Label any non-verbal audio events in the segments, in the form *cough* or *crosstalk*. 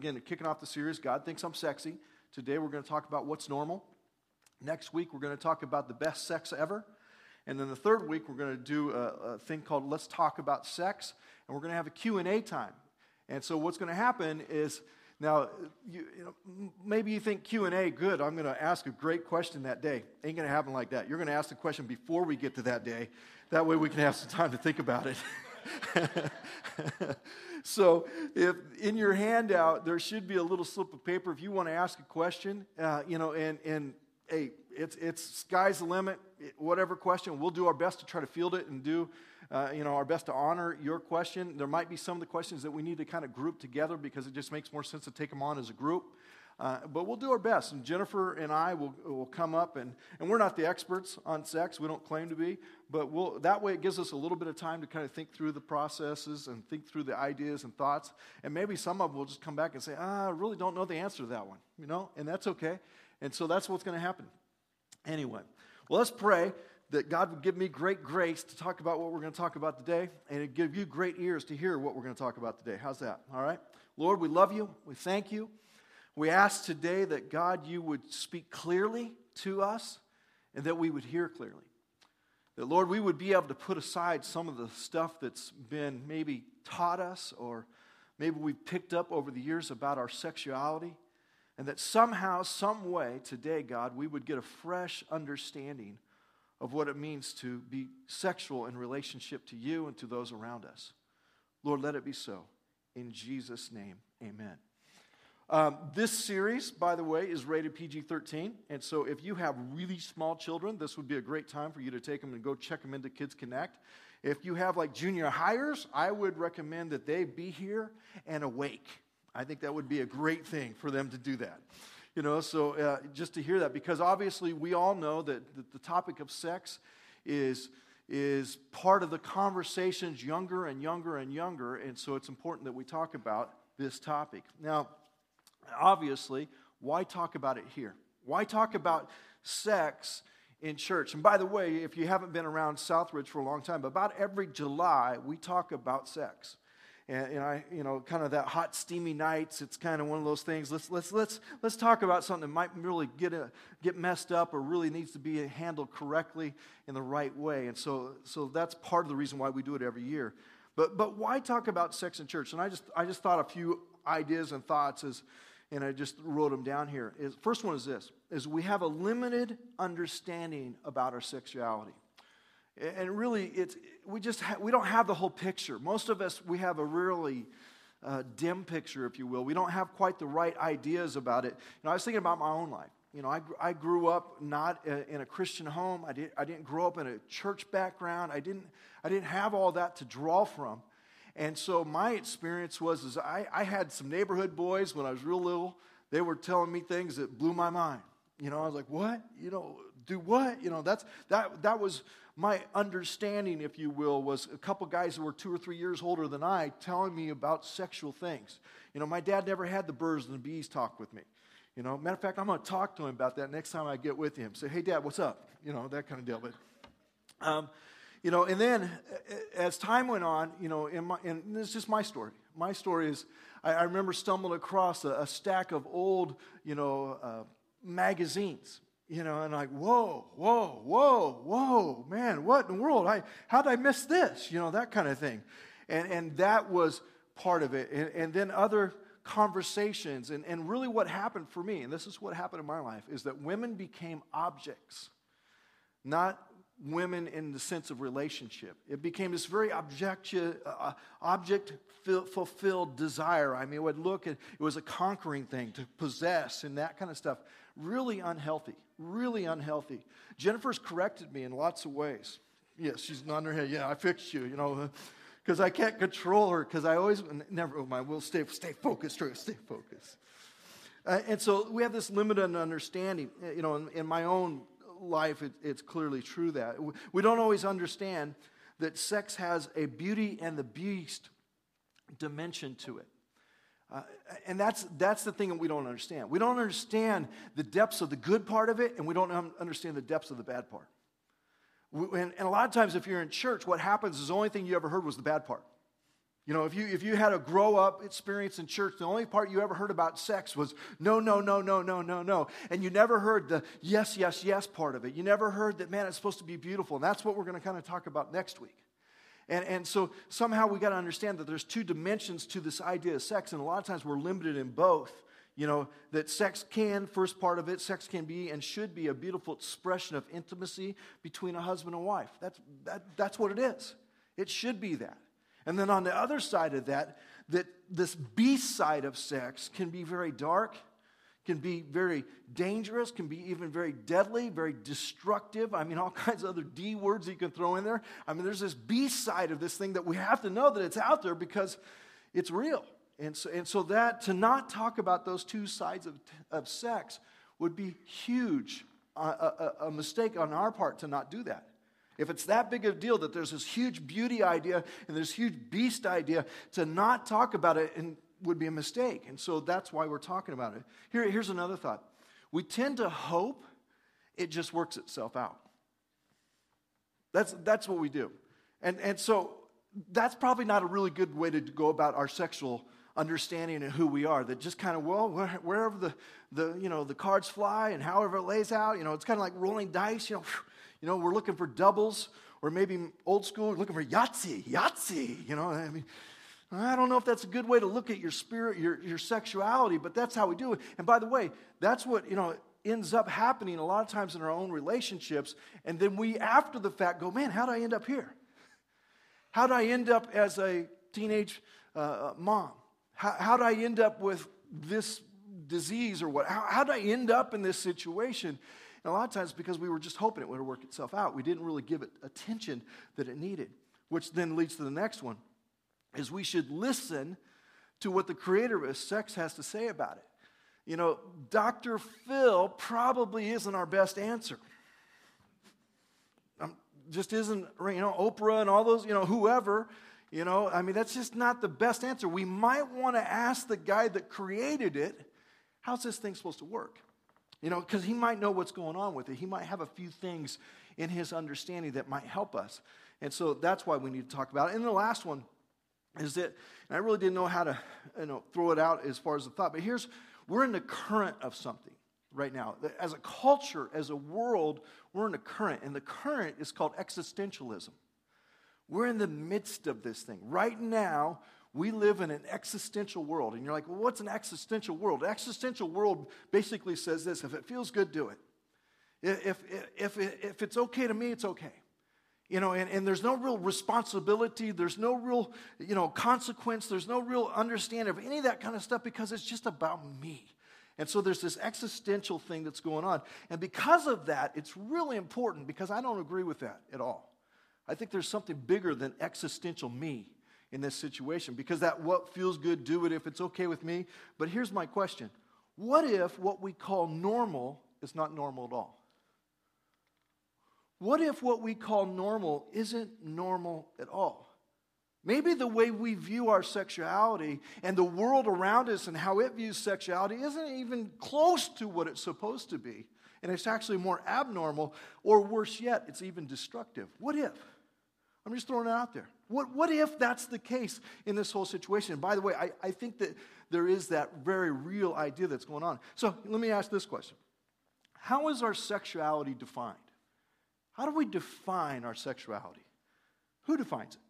again, kicking off the series, God Thinks I'm Sexy. Today we're going to talk about what's normal. Next week, we're going to talk about the best sex ever. And then the third week, we're going to do a, a thing called Let's Talk About Sex. And we're going to have a Q&A time. And so what's going to happen is, now, you, you know, maybe you think Q&A, good, I'm going to ask a great question that day. Ain't going to happen like that. You're going to ask the question before we get to that day. That way we can have some time to think about it. *laughs* *laughs* so if in your handout there should be a little slip of paper. If you want to ask a question uh, you know and and hey it's it's sky's the limit. Whatever question we'll do our best to try to field it and do uh, you know our best to honor your question. There might be some of the questions that we need to kind of group together because it just makes more sense to take them on as a group uh, but we'll do our best. And Jennifer and I will, will come up, and, and we're not the experts on sex. We don't claim to be. But we'll, that way, it gives us a little bit of time to kind of think through the processes and think through the ideas and thoughts. And maybe some of them will just come back and say, ah, I really don't know the answer to that one, you know? And that's okay. And so that's what's going to happen. Anyway, well, let's pray that God would give me great grace to talk about what we're going to talk about today and give you great ears to hear what we're going to talk about today. How's that? All right? Lord, we love you. We thank you. We ask today that God, you would speak clearly to us and that we would hear clearly. That, Lord, we would be able to put aside some of the stuff that's been maybe taught us or maybe we've picked up over the years about our sexuality. And that somehow, some way, today, God, we would get a fresh understanding of what it means to be sexual in relationship to you and to those around us. Lord, let it be so. In Jesus' name, amen. Um, this series, by the way, is rated PG 13. And so if you have really small children, this would be a great time for you to take them and go check them into Kids Connect. If you have like junior hires, I would recommend that they be here and awake. I think that would be a great thing for them to do that. You know, so uh, just to hear that, because obviously we all know that, that the topic of sex is, is part of the conversations younger and younger and younger. And so it's important that we talk about this topic. Now, obviously, why talk about it here? Why talk about sex in church? And by the way, if you haven't been around Southridge for a long time, about every July we talk about sex. And, and, I, you know, kind of that hot, steamy nights. It's kind of one of those things. Let's let's let's let's talk about something that might really get a, get messed up or really needs to be handled correctly in the right way. And so so that's part of the reason why we do it every year. But but why talk about sex in church? And I just I just thought a few ideas and thoughts as and I just wrote them down here. Is, first one is this, is we have a limited understanding about our sexuality. And really, it's, we just ha- we don't have the whole picture. Most of us, we have a really uh, dim picture, if you will. We don't have quite the right ideas about it. You know, I was thinking about my own life. You know, I, I grew up not in a Christian home. I, did, I didn't grow up in a church background. I didn't, I didn't have all that to draw from. And so my experience was is I, I had some neighborhood boys when I was real little. They were telling me things that blew my mind. You know, I was like, what? You know, do what? You know, that's that that was my understanding, if you will, was a couple guys who were two or three years older than I telling me about sexual things. You know, my dad never had the birds and the bees talk with me. You know, matter of fact, I'm going to talk to him about that next time I get with him. Say, hey, Dad, what's up? You know, that kind of deal. But um, you know, and then as time went on, you know, my, and this is just my story. My story is I, I remember stumbling across a, a, stack of old, you know, uh, magazines, you know, and like, whoa, whoa, whoa, whoa, man, what in the world? I, how did I miss this? You know, that kind of thing. And, and that was part of it. And, and then other conversations. And, and really what happened for me, and this is what happened in my life, is that women became objects, not women in the sense of relationship. It became this very object, uh, object fulfilled desire. I mean, it would look at it was a conquering thing to possess and that kind of stuff. Really unhealthy, really unhealthy. Jennifer's corrected me in lots of ways. Yes, she's nodding her head. Yeah, I fixed you, you know, *laughs* because I can't control her because I always, never oh mind, we'll stay, stay focused, stay focused. Uh, and so we have this limited understanding, you know, in, in my own life, it, it's clearly true that. We don't always understand that sex has a beauty and the beast dimension to it. Uh, and that's, that's the thing that we don't understand. We don't understand the depths of the good part of it, and we don't understand the depths of the bad part. We, and, and a lot of times, if you're in church, what happens is the only thing you ever heard was the bad part. You know, if you, if you had a grow up experience in church, the only part you ever heard about sex was no, no, no, no, no, no, no. And you never heard the yes, yes, yes part of it. You never heard that, man, it's supposed to be beautiful. And that's what we're going to kind of talk about next week. And, and so somehow we got to understand that there's two dimensions to this idea of sex. And a lot of times we're limited in both. You know, that sex can, first part of it, sex can be and should be a beautiful expression of intimacy between a husband and wife. That's, that, that's what it is. It should be that. And then on the other side of that, that this beast side of sex can be very dark, can be very dangerous, can be even very deadly, very destructive. I mean, all kinds of other D words you can throw in there. I mean, there's this beast side of this thing that we have to know that it's out there because it's real. And so, and so that to not talk about those two sides of, of sex would be huge, uh, a, a mistake on our part to not do that. If it's that big of a deal that there's this huge beauty idea and this huge beast idea, to not talk about it and would be a mistake. And so that's why we're talking about it. Here, here's another thought. We tend to hope it just works itself out. That's, that's what we do. And, and so that's probably not a really good way to go about our sexual understanding and who we are. That just kind of, well, wherever the, the, you know, the cards fly and however it lays out, you know, it's kind of like rolling dice, you know, you know, we're looking for doubles, or maybe old school, looking for Yahtzee, Yahtzee. You know, I mean, I don't know if that's a good way to look at your spirit, your, your sexuality, but that's how we do it. And by the way, that's what, you know, ends up happening a lot of times in our own relationships. And then we, after the fact, go, man, how did I end up here? How did I end up as a teenage uh, uh mom? How, how did I end up with this disease or what? How, how did I end up in this situation? And a lot of times because we were just hoping it would work itself out. We didn't really give it attention that it needed, which then leads to the next one is we should listen to what the creator of sex has to say about it. You know, Dr. Phil probably isn't our best answer. Um, just isn't, you know, Oprah and all those, you know, whoever, you know, I mean, that's just not the best answer. We might want to ask the guy that created it, how's this thing supposed to work? You know, because he might know what's going on with it. He might have a few things in his understanding that might help us. And so that's why we need to talk about it. And the last one is that, I really didn't know how to you know, throw it out as far as the thought, but here's we're in the current of something right now. As a culture, as a world, we're in the current, and the current is called existentialism. We're in the midst of this thing. Right now, we live in an existential world. And you're like, well, what's an existential world? Existential world basically says this if it feels good, do it. If, if, if, if it's okay to me, it's okay. You know, and, and there's no real responsibility, there's no real, you know, consequence, there's no real understanding of any of that kind of stuff because it's just about me. And so there's this existential thing that's going on. And because of that, it's really important because I don't agree with that at all. I think there's something bigger than existential me in this situation because that what feels good, do it if it's okay with me. But here's my question What if what we call normal is not normal at all? What if what we call normal isn't normal at all? Maybe the way we view our sexuality and the world around us and how it views sexuality isn't even close to what it's supposed to be. And it's actually more abnormal, or worse yet, it's even destructive. What if? I'm just throwing it out there. What, what if that's the case in this whole situation? And by the way, I, I think that there is that very real idea that's going on. So let me ask this question How is our sexuality defined? How do we define our sexuality? Who defines it?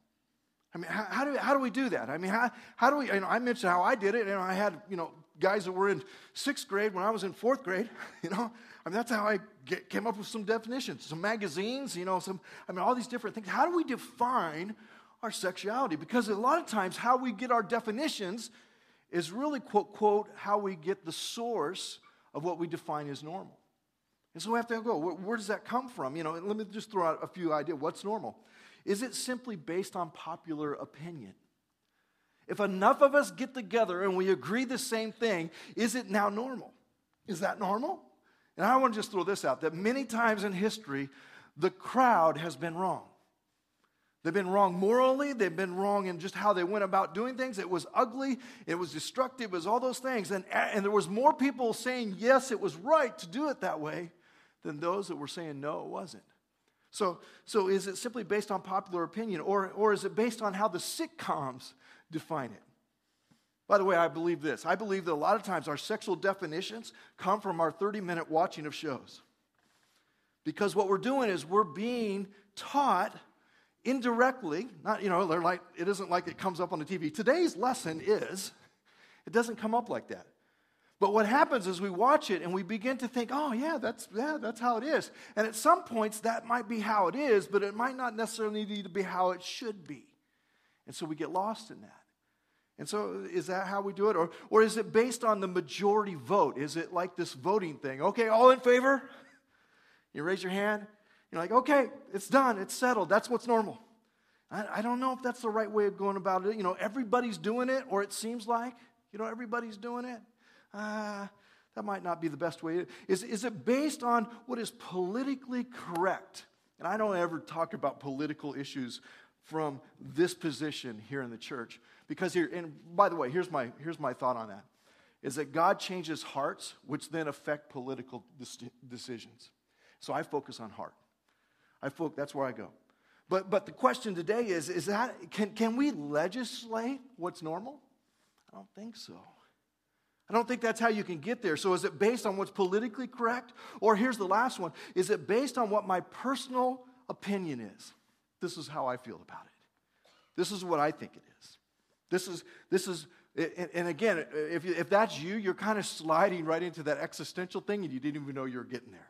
I mean, how, how, do, how do we do that? I mean, how, how do we, you know, I mentioned how I did it, and I had, you know, guys that were in sixth grade when I was in fourth grade, *laughs* you know, I mean, that's how I get, came up with some definitions, some magazines, you know, some, I mean, all these different things. How do we define our sexuality? Because a lot of times, how we get our definitions is really, quote, quote, how we get the source of what we define as normal. And so we have to go, where, does that come from? You know, let me just throw out a few ideas. What's normal? Is it simply based on popular opinion? If enough of us get together and we agree the same thing, is it now normal? Is that normal? And I want to just throw this out that many times in history, the crowd has been wrong. They've been wrong morally, they've been wrong in just how they went about doing things. It was ugly, it was destructive, it was all those things. And, and there was more people saying, yes, it was right to do it that way than those that were saying, no, it wasn't. So, so is it simply based on popular opinion, or, or is it based on how the sitcoms define it. By the way, I believe this. I believe that a lot of times our sexual definitions come from our 30 minute watching of shows. Because what we're doing is we're being taught indirectly, not, you know, they're like, it isn't like it comes up on the TV. Today's lesson is, it doesn't come up like that. But what happens is we watch it and we begin to think, oh, yeah, that's, yeah, that's how it is. And at some points, that might be how it is, but it might not necessarily need to be how it should be. And so we get lost in that. And so, is that how we do it? Or, or is it based on the majority vote? Is it like this voting thing? Okay, all in favor? You raise your hand. You're like, okay, it's done, it's settled. That's what's normal. I, I don't know if that's the right way of going about it. You know, everybody's doing it, or it seems like, you know, everybody's doing it. Uh, that might not be the best way. Is, is it based on what is politically correct? And I don't ever talk about political issues from this position here in the church. Because here, and by the way, here's my, here's my thought on that is that God changes hearts, which then affect political decisions. So I focus on heart. I focus, that's where I go. But, but the question today is, is that, can, can we legislate what's normal? I don't think so. I don't think that's how you can get there. So is it based on what's politically correct? Or here's the last one is it based on what my personal opinion is? This is how I feel about it. This is what I think it is. This is, this is and again, if, if that's you, you're kind of sliding right into that existential thing and you didn't even know you were getting there.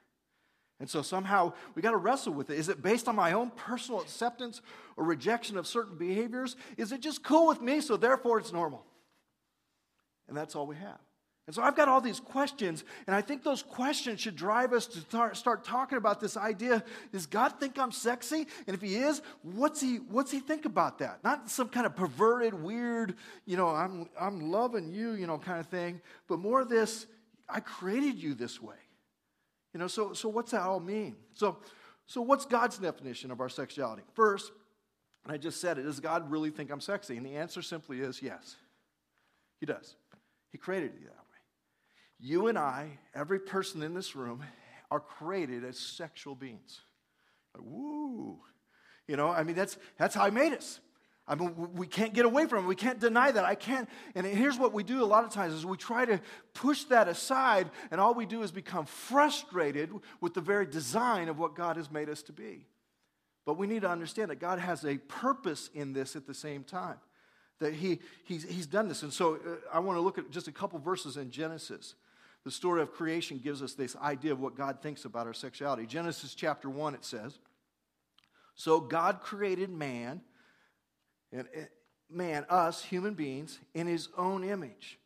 And so somehow we got to wrestle with it. Is it based on my own personal acceptance or rejection of certain behaviors? Is it just cool with me, so therefore it's normal? And that's all we have. And so I've got all these questions, and I think those questions should drive us to tar- start talking about this idea Does God think I'm sexy? And if He is, what's He, what's he think about that? Not some kind of perverted, weird, you know, I'm, I'm loving you, you know, kind of thing, but more this I created you this way. You know, so, so what's that all mean? So, so what's God's definition of our sexuality? First, and I just said it, does God really think I'm sexy? And the answer simply is yes. He does. He created you that way. You and I, every person in this room, are created as sexual beings. Like, woo. You know, I mean, that's, that's how He made us. I mean, we can't get away from it. We can't deny that. I can't. And here's what we do a lot of times is we try to push that aside, and all we do is become frustrated with the very design of what God has made us to be. But we need to understand that God has a purpose in this at the same time. That he, he's, he's done this. And so uh, I want to look at just a couple verses in Genesis. The story of creation gives us this idea of what God thinks about our sexuality. Genesis chapter 1, it says, So God created man and man, us, human beings, in his own image.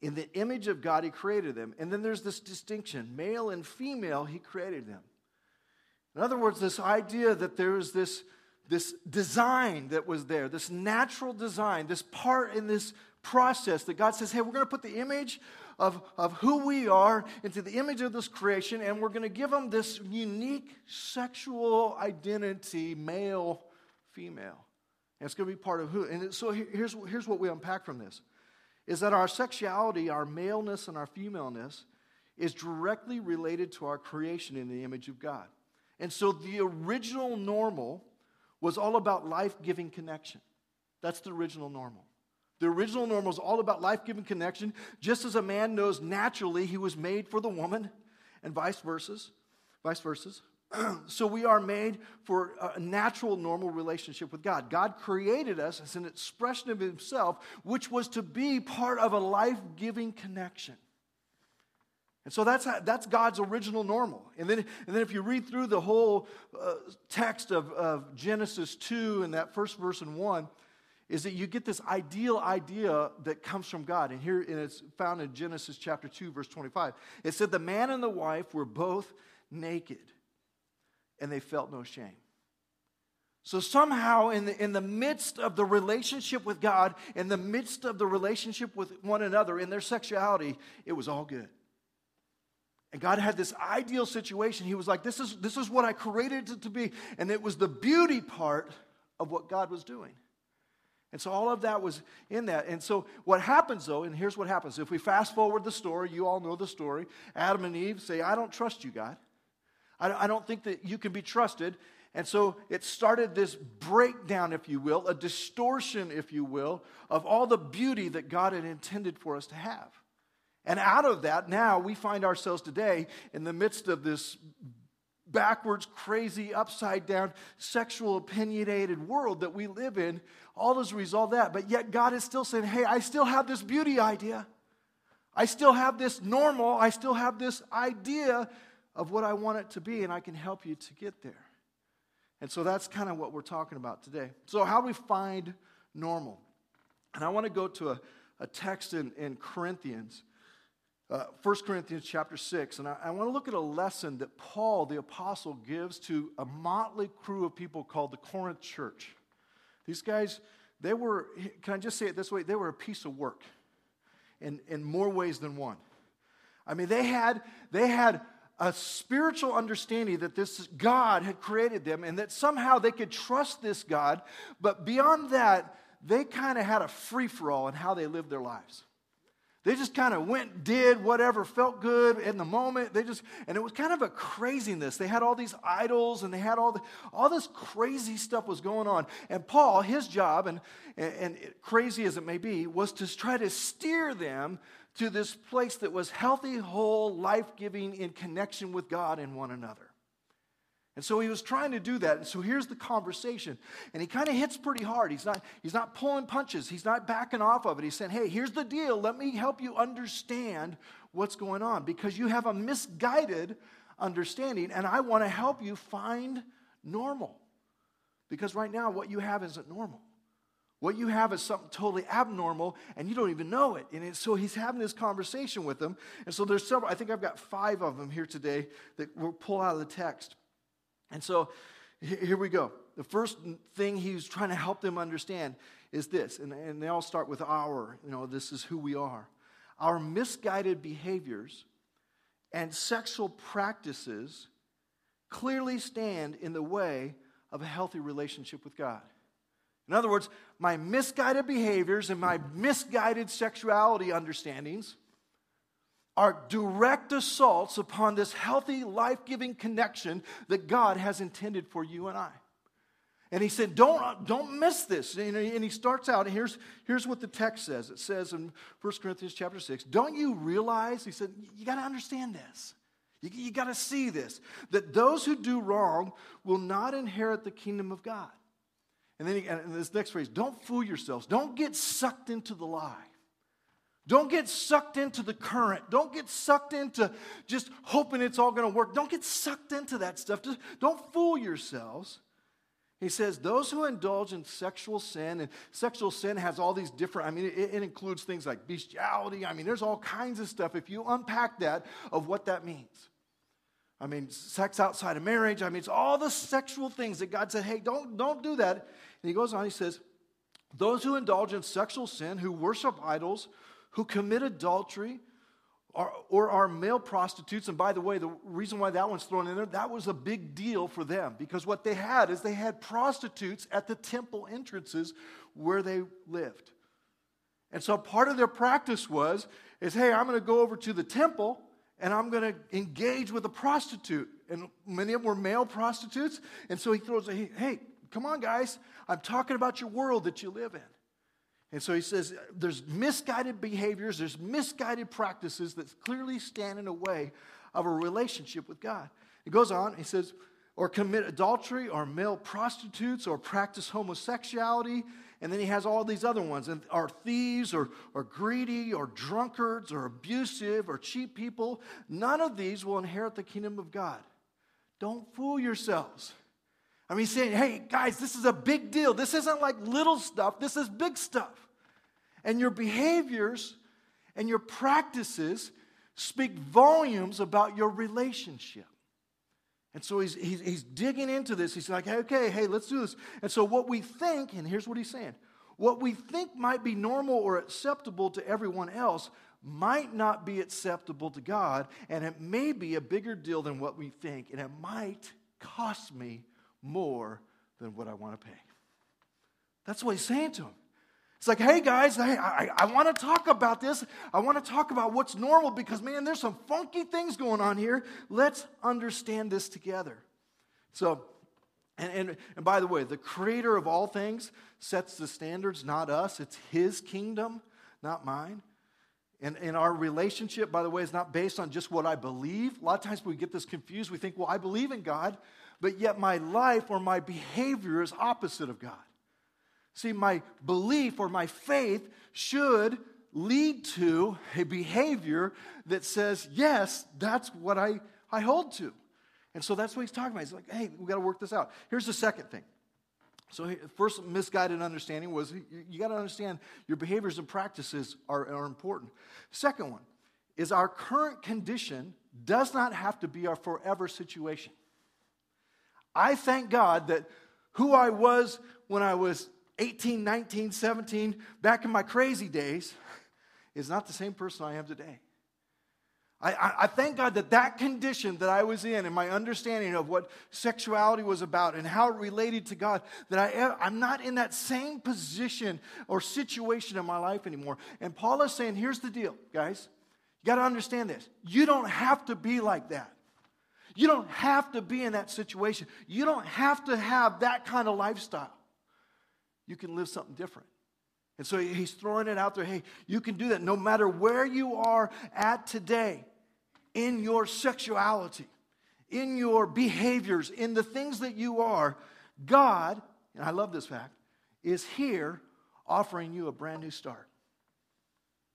In the image of God, he created them. And then there's this distinction male and female, he created them. In other words, this idea that there is this, this design that was there, this natural design, this part in this process that God says, hey, we're going to put the image of, of who we are into the image of this creation, and we're going to give them this unique sexual identity male, female. And it's going to be part of who. And so here's, here's what we unpack from this is that our sexuality, our maleness, and our femaleness is directly related to our creation in the image of God. And so the original normal was all about life giving connection. That's the original normal. The original normal is all about life giving connection, just as a man knows naturally he was made for the woman, and vice versa. Vice versa. *clears throat* so we are made for a natural, normal relationship with God. God created us as an expression of Himself, which was to be part of a life giving connection. And so that's, how, that's God's original normal. And then, and then if you read through the whole uh, text of, of Genesis 2 and that first verse in 1, is that you get this ideal idea that comes from God. And here and it's found in Genesis chapter 2, verse 25. It said, The man and the wife were both naked and they felt no shame. So, somehow, in the, in the midst of the relationship with God, in the midst of the relationship with one another, in their sexuality, it was all good. And God had this ideal situation. He was like, this is, this is what I created it to be. And it was the beauty part of what God was doing. And so all of that was in that. And so what happens though, and here's what happens. If we fast forward the story, you all know the story. Adam and Eve say, I don't trust you, God. I don't think that you can be trusted. And so it started this breakdown, if you will, a distortion, if you will, of all the beauty that God had intended for us to have. And out of that, now we find ourselves today in the midst of this backwards, crazy, upside down, sexual opinionated world that we live in, all as a result of that. But yet God is still saying, hey, I still have this beauty idea. I still have this normal, I still have this idea of what I want it to be, and I can help you to get there. And so that's kind of what we're talking about today. So, how do we find normal? And I want to go to a, a text in, in Corinthians, uh, 1 Corinthians chapter 6. And I, I want to look at a lesson that Paul, the apostle, gives to a motley crew of people called the Corinth church. These guys, they were, can I just say it this way? They were a piece of work in, in more ways than one. I mean, they had, they had a spiritual understanding that this God had created them and that somehow they could trust this God, but beyond that, they kind of had a free for all in how they lived their lives. They just kind of went, did whatever felt good in the moment. They just, and it was kind of a craziness. They had all these idols and they had all, the, all this crazy stuff was going on. And Paul, his job, and, and, and crazy as it may be, was to try to steer them to this place that was healthy, whole, life giving in connection with God and one another. And so he was trying to do that. And so here's the conversation. And he kind of hits pretty hard. He's not, he's not pulling punches, he's not backing off of it. He's saying, hey, here's the deal. Let me help you understand what's going on because you have a misguided understanding, and I want to help you find normal. Because right now, what you have isn't normal. What you have is something totally abnormal, and you don't even know it. And so he's having this conversation with them. And so there's several, I think I've got five of them here today that we'll pull out of the text. And so here we go. The first thing he's trying to help them understand is this, and, and they all start with our, you know, this is who we are. Our misguided behaviors and sexual practices clearly stand in the way of a healthy relationship with God. In other words, my misguided behaviors and my misguided sexuality understandings are direct assaults upon this healthy, life giving connection that God has intended for you and I. And he said, Don't, uh, don't miss this. And he starts out, and here's, here's what the text says it says in 1 Corinthians chapter 6 Don't you realize, he said, you got to understand this. You, you got to see this, that those who do wrong will not inherit the kingdom of God. And then he, and this next phrase, don't fool yourselves. Don't get sucked into the lie. Don't get sucked into the current. Don't get sucked into just hoping it's all going to work. Don't get sucked into that stuff. Just don't fool yourselves. He says, those who indulge in sexual sin, and sexual sin has all these different, I mean, it, it, includes things like bestiality. I mean, there's all kinds of stuff if you unpack that of what that means. I mean, sex outside of marriage. I mean, it's all the sexual things that God said, hey, don't, don't do that. And he goes on, he says, those who indulge in sexual sin, who worship idols, who commit adultery, or, or are male prostitutes. And by the way, the reason why that one's thrown in there, that was a big deal for them because what they had is they had prostitutes at the temple entrances where they lived. And so part of their practice was, is hey, I'm going to go over to the temple and I'm going to engage with a prostitute. And many of them were male prostitutes. And so he throws a, hey, come on, guys. I'm talking about your world that you live in. And so he says there's misguided behaviors, there's misguided practices that clearly stand in the way of a relationship with God. He goes on, he says, or commit adultery, or male prostitutes, or practice homosexuality. And then he has all these other ones, and are thieves, or, or greedy, or drunkards, or abusive, or cheap people. None of these will inherit the kingdom of God. Don't fool yourselves. I mean, saying, hey, guys, this is a big deal. This isn't like little stuff, this is big stuff. And your behaviors and your practices speak volumes about your relationship. And so he's, he's, he's, digging into this. He's like, okay, hey, let's do this. And so what we think, and here's what he's saying what we think might be normal or acceptable to everyone else might not be acceptable to God, and it may be a bigger deal than what we think, and it might cost me more than what I want to pay. That's what he's saying to him. It's like, hey guys, I, I, I want to talk about this. I want to talk about what's normal because, man, there's some funky things going on here. Let's understand this together. So, And, and, and by the way, the creator of all things sets the standards, not us. It's his kingdom, not mine. And, and our relationship, by the way, is not based on just what I believe. A lot of times we get this confused. We think, well, I believe in God, but yet my life or my behavior is opposite of God. See, my belief or my faith should lead to a behavior that says, yes, that's what I, I hold to. And so that's what he's talking about. He's like, hey, we got to work this out. Here's the second thing. So, first misguided understanding was you, you got to understand your behaviors and practices are, are important. Second one is our current condition does not have to be our forever situation. I thank God that who I was when I was 18, 19, 17, back in my crazy days, *laughs* is not the same person I am today. I, I, I, thank God that that condition that I was in and my understanding of what sexuality was about and how it related to God, that I, I'm not in that same position or situation in my life anymore. And Paul is saying, here's the deal, guys. You got to understand this. You don't have to be like that. You don't have to be in that situation. You don't have to have that kind of lifestyle. You can live something different. And so he's throwing it out there hey, you can do that no matter where you are at today in your sexuality, in your behaviors, in the things that you are. God, and I love this fact, is here offering you a brand new start.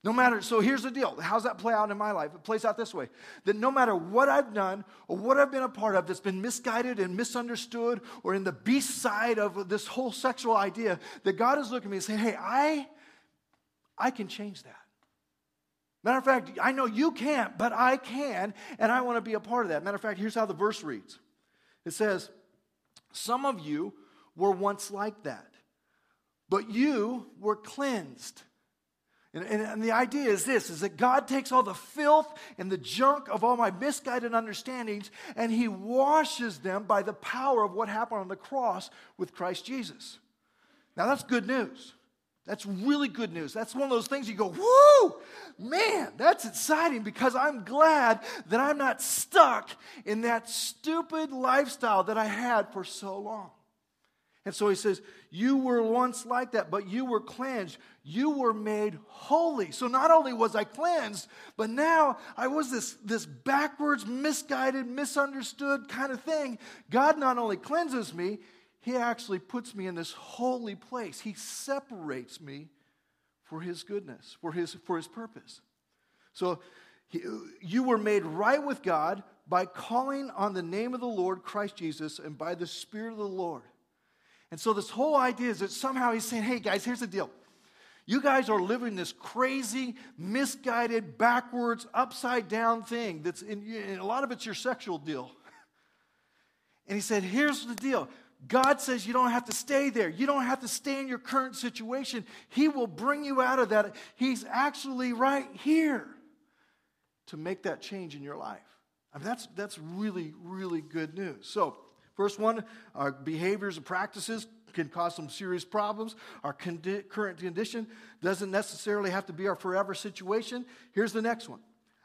No matter, so here's the deal. How's that play out in my life? It plays out this way that no matter what I've done or what I've been a part of that's been misguided and misunderstood or in the beast side of this whole sexual idea, that God is looking at me and saying, hey, I, I can change that. Matter of fact, I know you can't, but I can, and I want to be a part of that. Matter of fact, here's how the verse reads it says, Some of you were once like that, but you were cleansed and, and, and, the idea is this is that God takes all the filth and the junk of all my misguided understandings and he washes them by the power of what happened on the cross with Christ Jesus. Now that's good news. That's really good news. That's one of those things you go, whoo, man, that's exciting because I'm glad that I'm not stuck in that stupid lifestyle that I had for so long. And so he says, You were once like that, but you were cleansed. You were made holy. So not only was I cleansed, but now I was this, this backwards, misguided, misunderstood kind of thing. God not only cleanses me, he actually puts me in this holy place. He separates me for his goodness, for his, for his purpose. So he, you were made right with God by calling on the name of the Lord, Christ Jesus, and by the Spirit of the Lord. And so, this whole idea is that somehow he's saying, hey, guys, here's the deal. You guys are living this crazy, misguided, backwards, upside down thing that's in, a lot of it's your sexual deal. And he said, here's the deal. God says you don't have to stay there. You don't have to stay in your current situation. He will bring you out of that. He's actually right here to make that change in your life. I mean, that's, that's really, really good news. So, First one, our behaviors and practices can cause some serious problems. Our condi- current condition doesn't necessarily have to be our forever situation. Here's the next one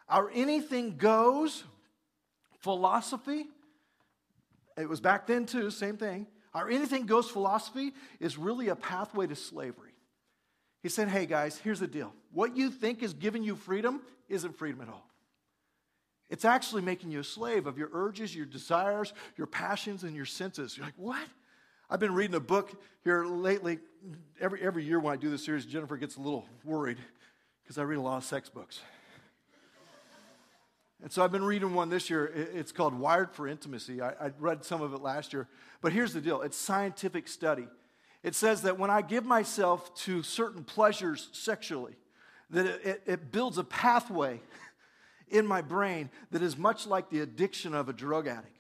our anything goes philosophy. It was back then too, same thing. Our anything goes philosophy is really a pathway to slavery. He said, Hey guys, here's the deal. What you think is giving you freedom isn't freedom at all. It's actually making you a slave of your urges, your desires, your passions, and your senses. You're like, what? I've been reading a book here lately. Every, every year when I do this series, Jennifer gets a little worried because I read a lot of sex books. And so I've been reading one this year. It's called Wired for Intimacy. I, I read some of it last year. But here's the deal it's scientific study. It says that when I give myself to certain pleasures sexually, that it, it, it builds a pathway in my brain that is much like the addiction of a drug addict.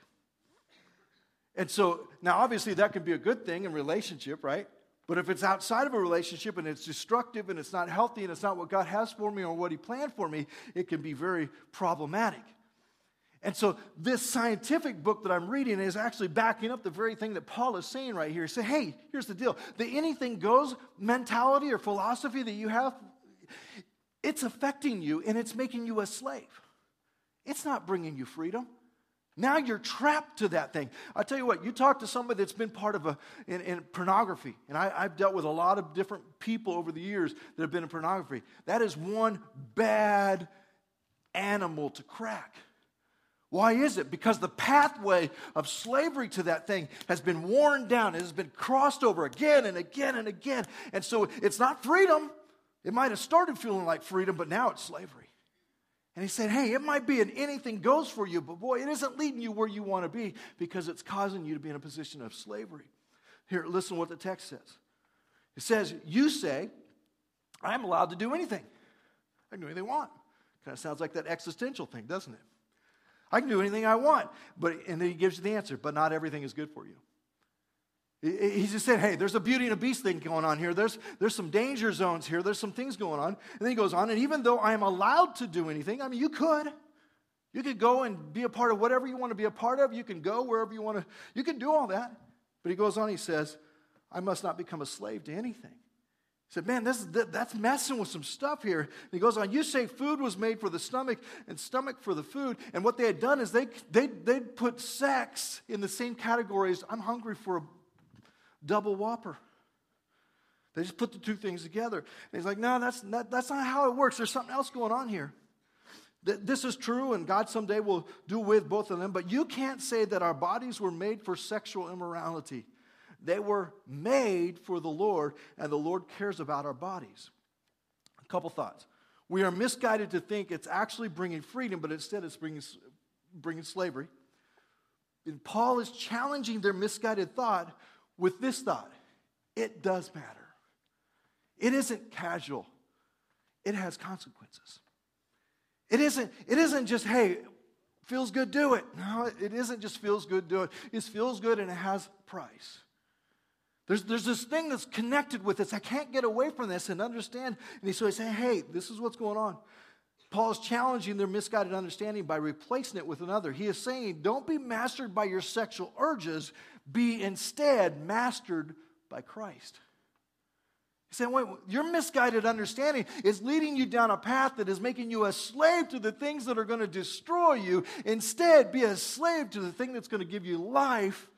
And so, now obviously, that can be a good thing in relationship, right? But if it's outside of a relationship and it's destructive and it's not healthy and it's not what God has for me or what He planned for me, it can be very problematic. And so, this scientific book that I'm reading is actually backing up the very thing that Paul is saying right here. Say, hey, here's the deal the anything goes mentality or philosophy that you have, it's affecting you and it's making you a slave. It's not bringing you freedom. Now you're trapped to that thing. I tell you what, you talk to somebody that's been part of a in, in pornography, and I, I've dealt with a lot of different people over the years that have been in pornography. That is one bad animal to crack. Why is it? Because the pathway of slavery to that thing has been worn down. It has been crossed over again and again and again. And so it's not freedom. It might have started feeling like freedom, but now it's slavery. And he said, Hey, it might be an anything goes for you, but boy, it isn't leading you where you want to be because it's causing you to be in a position of slavery. Here, listen to what the text says. It says, You say, I'm allowed to do anything. I can do anything I want. Kind of sounds like that existential thing, doesn't it? I can do anything I want. But and then he gives you the answer, but not everything is good for you. He just said, hey, there's a beauty and a beast thing going on here. There's, there's some danger zones here. There's some things going on. And then he goes on, and even though I am allowed to do anything, I mean, you could. You could go and be a part of whatever you want to be a part of. You can go wherever you want to. You can do all that. But he goes on, he says, I must not become a slave to anything. He said, Man, this, that's messing with some stuff here. And he goes on, You say food was made for the stomach and stomach for the food. And what they had done is they, they, they'd put sex in the same category as I'm hungry for a double whopper. They just put the two things together. And he's like, no, that's not, that's not how it works. There's something else going on here. This is true, and God someday will do with both of them, but you can't say that our bodies were made for sexual immorality. They were made for the Lord, and the Lord cares about our bodies. A couple thoughts. We are misguided to think it's actually bringing freedom, but instead it's bringing, bringing slavery. And Paul is challenging their misguided thought with this thought it does matter. It isn't casual, it has consequences. It isn't, it isn't just, hey, feels good, do it. No, it isn't just feels good, do it. It feels good and it has price. There's, there's this thing that's connected with this. I can't get away from this and understand. And so he's saying, hey, this is what's going on. Paul is challenging their misguided understanding by replacing it with another. He is saying, don't be mastered by your sexual urges, be instead mastered by Christ. He's saying, wait, your misguided understanding is leading you down a path that is making you a slave to the things that are going to destroy you. Instead, be a slave to the thing that's going to give you life.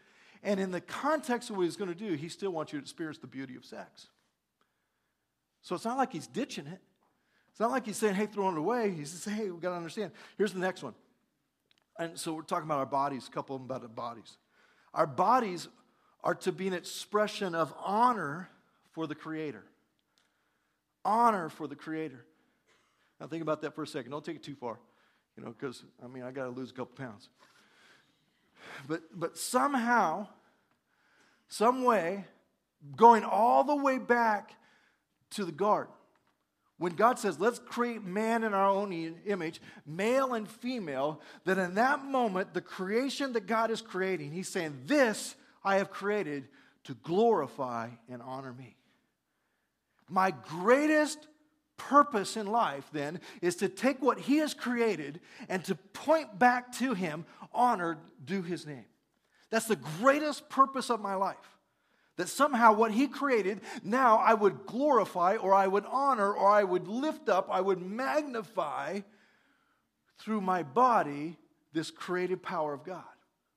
And in the context of what he's going to do, he still wants you to experience the beauty of sex. So it's not like he's ditching it. It's not like he's saying, hey, throw it away. He's just saying, hey, we've got to understand. Here's the next one. And so we're talking about our bodies, a couple of them about our bodies. Our bodies are to be an expression of honor for the Creator. Honor for the Creator. Now think about that for a second. Don't take it too far, you know, because I mean I got to lose a couple pounds. But but somehow, some way, going all the way back to the garden, when God says, let's create man in our own image, male and female, that in that moment, the creation that God is creating, He's saying, This I have created to glorify and honor me. My greatest purpose in life, then, is to take what He has created and to point back to Him, honor, due His name. That's the greatest purpose of my life. That somehow what he created, now I would glorify or I would honor or I would lift up, I would magnify through my body this creative power of God.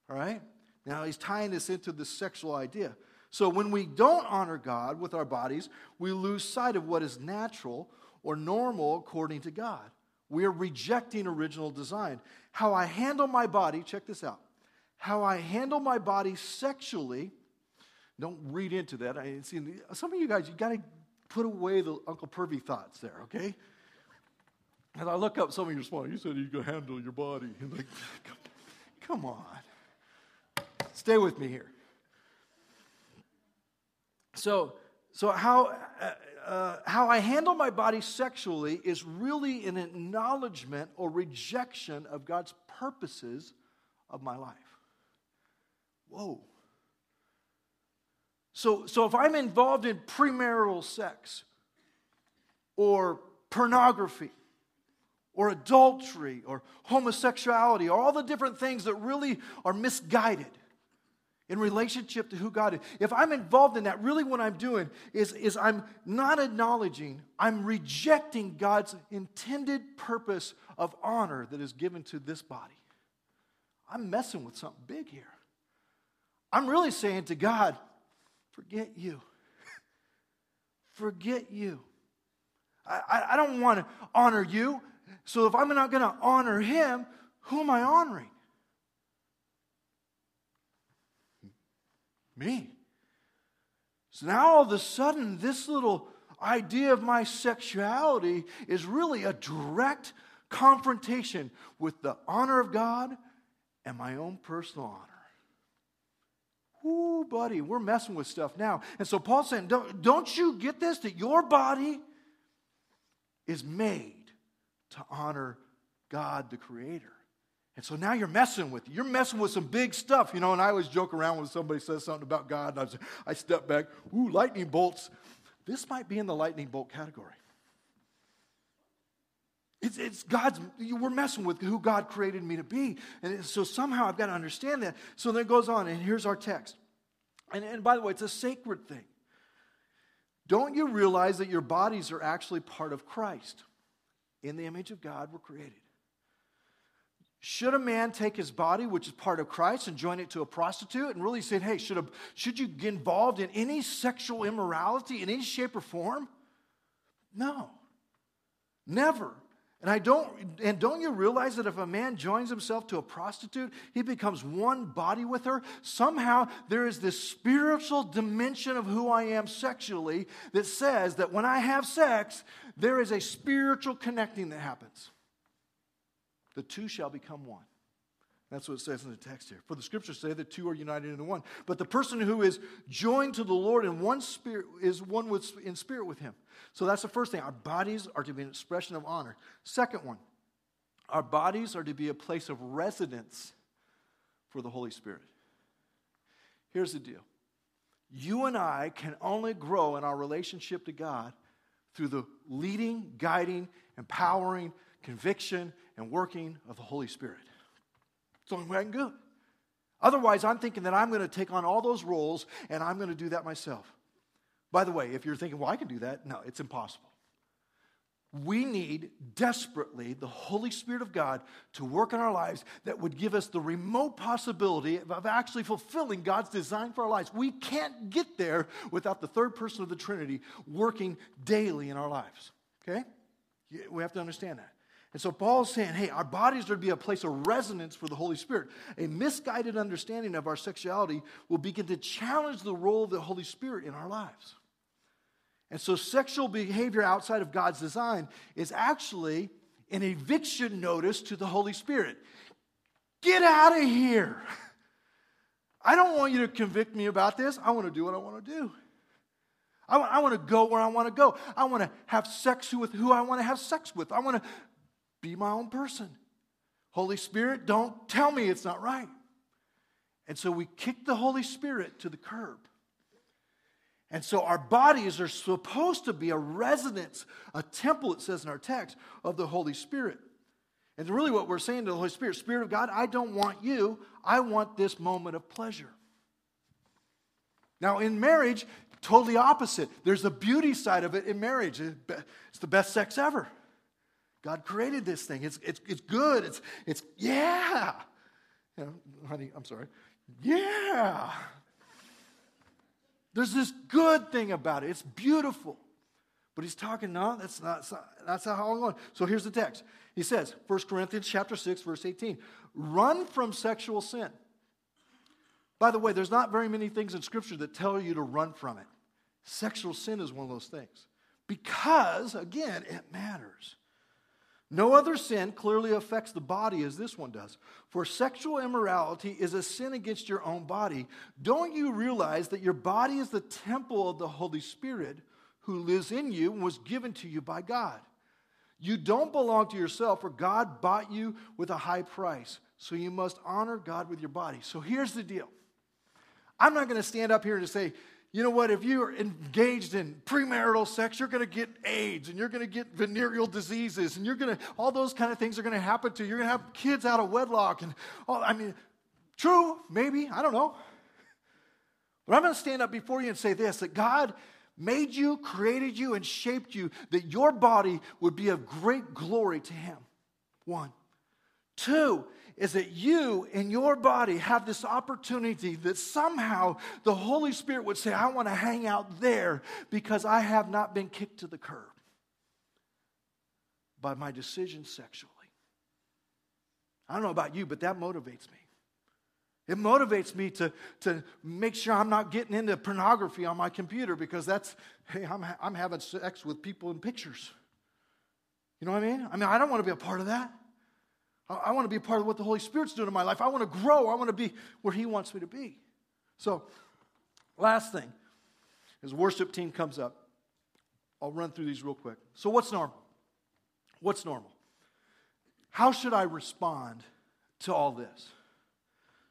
All right? Now he's tying this into the sexual idea. So when we don't honor God with our bodies, we lose sight of what is natural or normal according to God. We are rejecting original design. How I handle my body, check this out. How I handle my body sexually don't read into that. I see some of you guys, you got to put away the Uncle Pervy thoughts there, okay? As I look up some of your small. You said you could handle your body. You're *laughs* like, come, come on. Stay with me here. So, so how, uh, uh, how I handle my body sexually is really an acknowledgement or rejection of God's purposes of my life. Whoa. So, so if I'm involved in premarital sex or pornography or adultery or homosexuality or all the different things that really are misguided in relationship to who God is, if I'm involved in that, really what I'm doing is, is I'm not acknowledging, I'm rejecting God's intended purpose of honor that is given to this body. I'm messing with something big here. I'm really saying to God, forget you. *laughs* forget you. I, I, I don't want to honor you. So if I'm not going to honor him, who am I honoring? Me. So now all of a sudden, this little idea of my sexuality is really a direct confrontation with the honor of God and my own personal honor. Ooh, buddy, we're messing with stuff now. And so Paul's saying, don't, don't you get this? That your body is made to honor God the Creator. And so now you're messing with you're messing with some big stuff, you know. And I always joke around when somebody says something about God, and I, I step back. Ooh, lightning bolts. This might be in the lightning bolt category. It's, it's God's, we're messing with who God created me to be. And so somehow I've got to understand that. So then it goes on, and here's our text. And, and by the way, it's a sacred thing. Don't you realize that your bodies are actually part of Christ? In the image of God, we're created. Should a man take his body, which is part of Christ, and join it to a prostitute and really say, hey, should, a, should you get involved in any sexual immorality in any shape or form? No. Never. And I don't and don't you realize that if a man joins himself to a prostitute, he becomes one body with her? Somehow there is this spiritual dimension of who I am sexually that says that when I have sex, there is a spiritual connecting that happens. The two shall become one. That's what it says in the text here. For the scriptures say that two are united into one. But the person who is joined to the Lord in one spirit is one with, in spirit with him. So that's the first thing. Our bodies are to be an expression of honor. Second one, our bodies are to be a place of residence for the Holy Spirit. Here's the deal you and I can only grow in our relationship to God through the leading, guiding, empowering, conviction, and working of the Holy Spirit. It's only way I can. Otherwise, I'm thinking that I'm going to take on all those roles and I'm going to do that myself. By the way, if you're thinking, well, I can do that, no, it's impossible. We need desperately the Holy Spirit of God to work in our lives that would give us the remote possibility of actually fulfilling God's design for our lives. We can't get there without the third person of the Trinity working daily in our lives. Okay? We have to understand that. And so Paul's saying, hey, our bodies are to be a place of resonance for the Holy Spirit. A misguided understanding of our sexuality will begin to challenge the role of the Holy Spirit in our lives. And so sexual behavior outside of God's design is actually an eviction notice to the Holy Spirit. Get out of here. I don't want you to convict me about this. I want to do what I want to do. I want, I want to go where I want to go. I want to have sex with who I want to have sex with. I want to be my own person. Holy Spirit, don't tell me it's not right. And so we kick the Holy Spirit to the curb. And so our bodies are supposed to be a residence, a temple, it says in our text, of the Holy Spirit. And really, what we're saying to the Holy Spirit, Spirit of God, I don't want you, I want this moment of pleasure. Now, in marriage, totally opposite. There's a beauty side of it in marriage. It's the best sex ever. God created this thing. It's, it's, it's good. It's, it's yeah. You know, honey, I'm sorry. Yeah. There's this good thing about it. It's beautiful. But he's talking, no, that's not, that's not how I'm going. So here's the text. He says, 1 Corinthians chapter 6, verse 18, run from sexual sin. By the way, there's not very many things in Scripture that tell you to run from it. Sexual sin is one of those things. Because, again, it matters. No other sin clearly affects the body as this one does. For sexual immorality is a sin against your own body. Don't you realize that your body is the temple of the Holy Spirit who lives in you and was given to you by God? You don't belong to yourself, for God bought you with a high price. So you must honor God with your body. So here's the deal I'm not going to stand up here and say, you know what? If you're engaged in premarital sex, you're going to get AIDS and you're going to get venereal diseases and you're going to, all those kind of things are going to happen to you. You're going to have kids out of wedlock. And all, I mean, true, maybe, I don't know. But I'm going to stand up before you and say this that God made you, created you, and shaped you that your body would be of great glory to Him. One. Two is that you in your body have this opportunity that somehow the Holy Spirit would say, I want to hang out there because I have not been kicked to the curb by my decision sexually. I don't know about you, but that motivates me. It motivates me to, to make sure I'm not getting into pornography on my computer because that's, hey, I'm, I'm having sex with people in pictures. You know what I mean? I mean, I don't want to be a part of that. I, want to be a part of what the Holy Spirit's doing in my life. I want to grow. I want to be where He wants me to be. So, last thing, as worship team comes up, I'll run through these real quick. So, what's normal? What's normal? How should I respond to all this?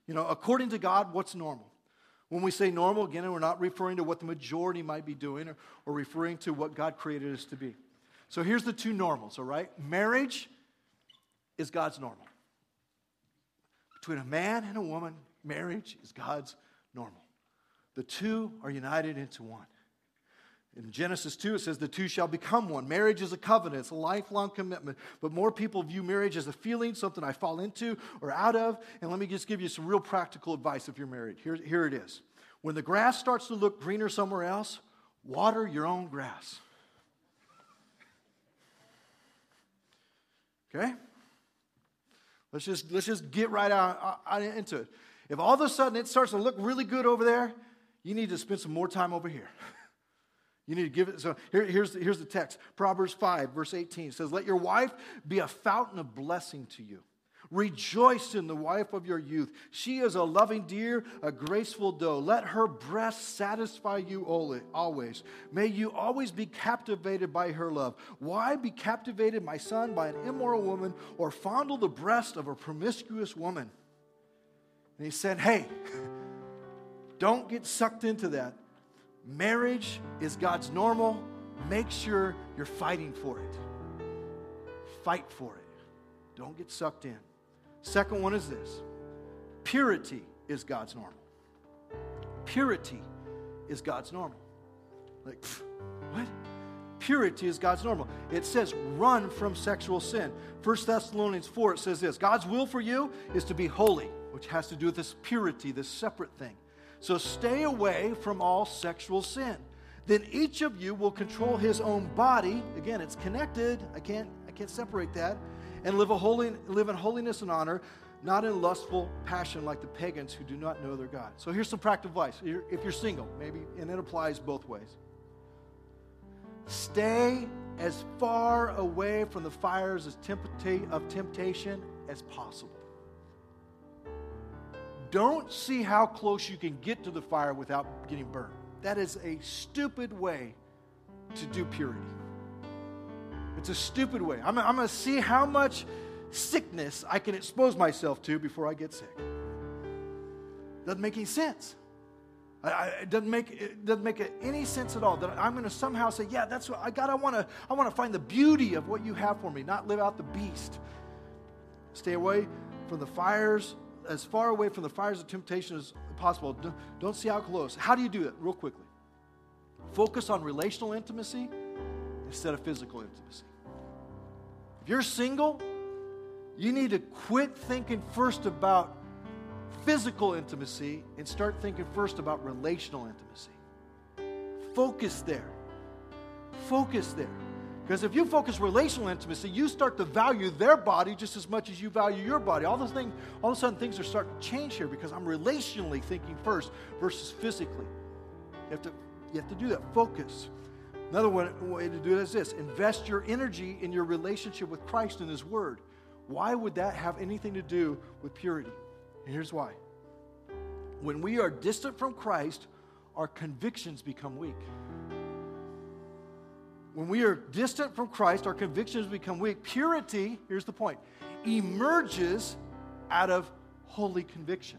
You know, according to God, what's normal? When we say normal, again, we're not referring to what the majority might be doing or, or referring to what God created us to be. So here's the two normals, all right? Marriage is God's normal. Between a man and a woman, marriage is God's normal. The two are united into one. In Genesis 2, it says the two shall become one. Marriage is a covenant, it's a lifelong commitment. But more people view marriage as a feeling, something I fall into or out of. And let me just give you some real practical advice if you're married. Here, here it is. When the grass starts to look greener somewhere else, water your own grass. Okay? Let's just, let's just get right out, out into it. If all of a sudden it starts to look really good over there, you need to spend some more time over here. *laughs* You need to give it. So here, here's, here's the text Proverbs 5, verse 18 says, Let your wife be a fountain of blessing to you. Rejoice in the wife of your youth. She is a loving deer, a graceful doe. Let her breast satisfy you always. May you always be captivated by her love. Why be captivated, my son, by an immoral woman or fondle the breast of a promiscuous woman? And he said, Hey, *laughs* don't get sucked into that. Marriage is God's normal. Make sure you're fighting for it. Fight for it. Don't get sucked in. Second one is this purity is God's normal. Purity is God's normal. Like, pff, what? Purity is God's normal. It says, run from sexual sin. 1 Thessalonians 4, it says this God's will for you is to be holy, which has to do with this purity, this separate thing. So stay away from all sexual sin. Then each of you will control his own body. Again, it's connected. I can't, I can't separate that. And live, a holy, live in holiness and honor, not in lustful passion like the pagans who do not know their God. So here's some practical advice. If you're single, maybe, and it applies both ways. Stay as far away from the fires of temptation as possible. Don't see how close you can get to the fire without getting burned. That is a stupid way to do purity. It's a stupid way. I'm, I'm going to see how much sickness I can expose myself to before I get sick. Doesn't make any sense. I, I, it doesn't make it doesn't make any sense at all that I'm going to somehow say, yeah, that's what I got. I want to I want to find the beauty of what you have for me, not live out the beast. Stay away from the fires as far away from the fires of temptation as possible. Don't see how close. How do you do it? Real quickly. Focus on relational intimacy instead of physical intimacy. You're single, you need to quit thinking first about physical intimacy and start thinking first about relational intimacy. Focus there. Focus there. Because if you focus relational intimacy, you start to value their body just as much as you value your body. All, those things, all of a sudden, things are starting to change here because I'm relationally thinking first versus physically. You have to, you have to do that. Focus. Another way to do it is this invest your energy in your relationship with Christ and His Word. Why would that have anything to do with purity? And here's why. When we are distant from Christ, our convictions become weak. When we are distant from Christ, our convictions become weak. Purity, here's the point, emerges out of holy conviction.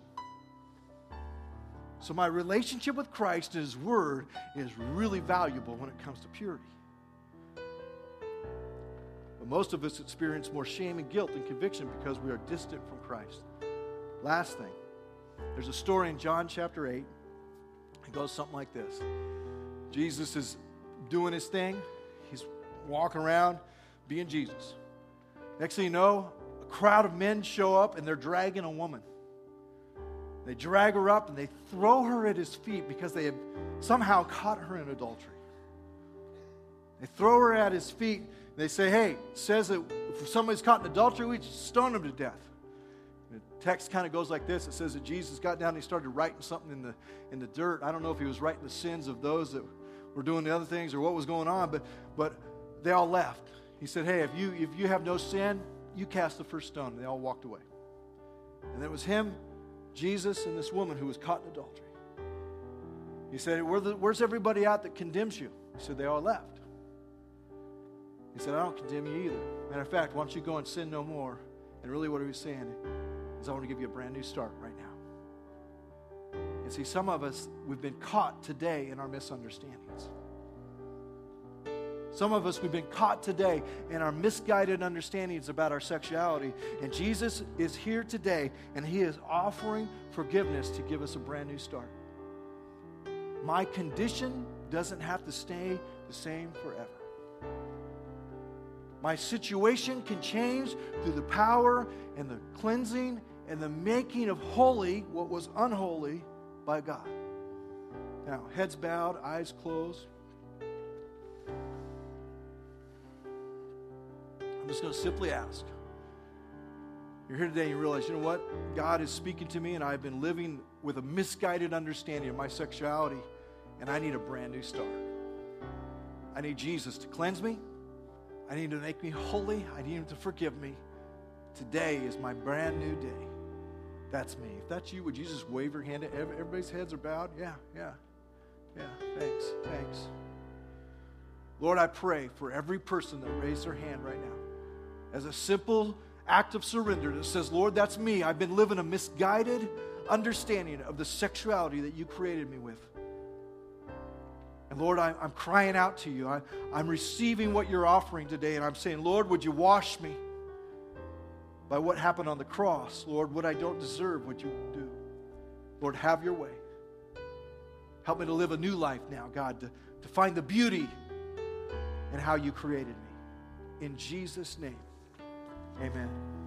So, my relationship with Christ and His Word is really valuable when it comes to purity. But most of us experience more shame and guilt and conviction because we are distant from Christ. Last thing, there's a story in John chapter 8. It goes something like this Jesus is doing his thing, he's walking around being Jesus. Next thing you know, a crowd of men show up and they're dragging a woman. They drag her up and they throw her at his feet because they have somehow caught her in adultery. They throw her at his feet. They say, hey, says that if somebody's caught in adultery, we stone them to death. The text kind of goes like this. It says that Jesus got down and he started writing something in the, in the dirt. I don't know if he was writing the sins of those that were doing the other things or what was going on, but, but they all left. He said, hey, if you, if you have no sin, you cast the first stone. And they all walked away. And it was him Jesus and this woman who was caught in adultery. He said, Where the, Where's everybody out that condemns you? He said, They all left. He said, I don't condemn you either. Matter of fact, why don't you go and sin no more? And really, what he was saying is, I want to give you a brand new start right now. And see, some of us, we've been caught today in our misunderstandings. Some of us, we've been caught today in our misguided understandings about our sexuality. And Jesus is here today, and He is offering forgiveness to give us a brand new start. My condition doesn't have to stay the same forever. My situation can change through the power and the cleansing and the making of holy what was unholy by God. Now, heads bowed, eyes closed. Just going to simply ask. You're here today and you realize, you know what? God is speaking to me, and I've been living with a misguided understanding of my sexuality, and I need a brand new start. I need Jesus to cleanse me. I need him to make me holy. I need Him to forgive me. Today is my brand new day. That's me. If that's you, would you just wave your hand? Everybody's heads are bowed. Yeah, yeah, yeah. Thanks, thanks. Lord, I pray for every person that raised their hand right now as a simple act of surrender that says, Lord, that's me. I've been living a misguided understanding of the sexuality that you created me with. And Lord, I'm, I'm crying out to you. I, I'm receiving what you're offering today, and I'm saying, Lord, would you wash me by what happened on the cross? Lord, what I don't deserve, would you do? Lord, have your way. Help me to live a new life now, God, to, to find the beauty in how you created me. In Jesus' name. Amen.